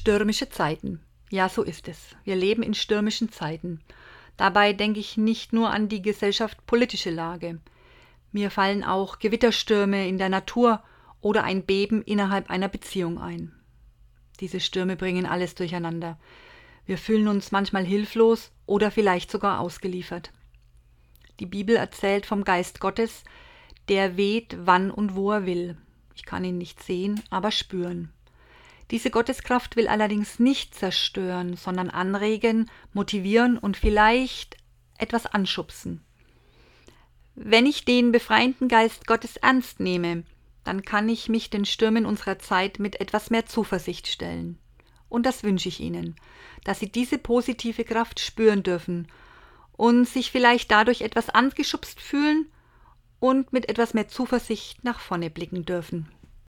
Stürmische Zeiten. Ja, so ist es. Wir leben in stürmischen Zeiten. Dabei denke ich nicht nur an die gesellschaftspolitische Lage. Mir fallen auch Gewitterstürme in der Natur oder ein Beben innerhalb einer Beziehung ein. Diese Stürme bringen alles durcheinander. Wir fühlen uns manchmal hilflos oder vielleicht sogar ausgeliefert. Die Bibel erzählt vom Geist Gottes, der weht, wann und wo er will. Ich kann ihn nicht sehen, aber spüren. Diese Gotteskraft will allerdings nicht zerstören, sondern anregen, motivieren und vielleicht etwas anschubsen. Wenn ich den befreienden Geist Gottes ernst nehme, dann kann ich mich den Stürmen unserer Zeit mit etwas mehr Zuversicht stellen. Und das wünsche ich Ihnen, dass Sie diese positive Kraft spüren dürfen und sich vielleicht dadurch etwas angeschubst fühlen und mit etwas mehr Zuversicht nach vorne blicken dürfen.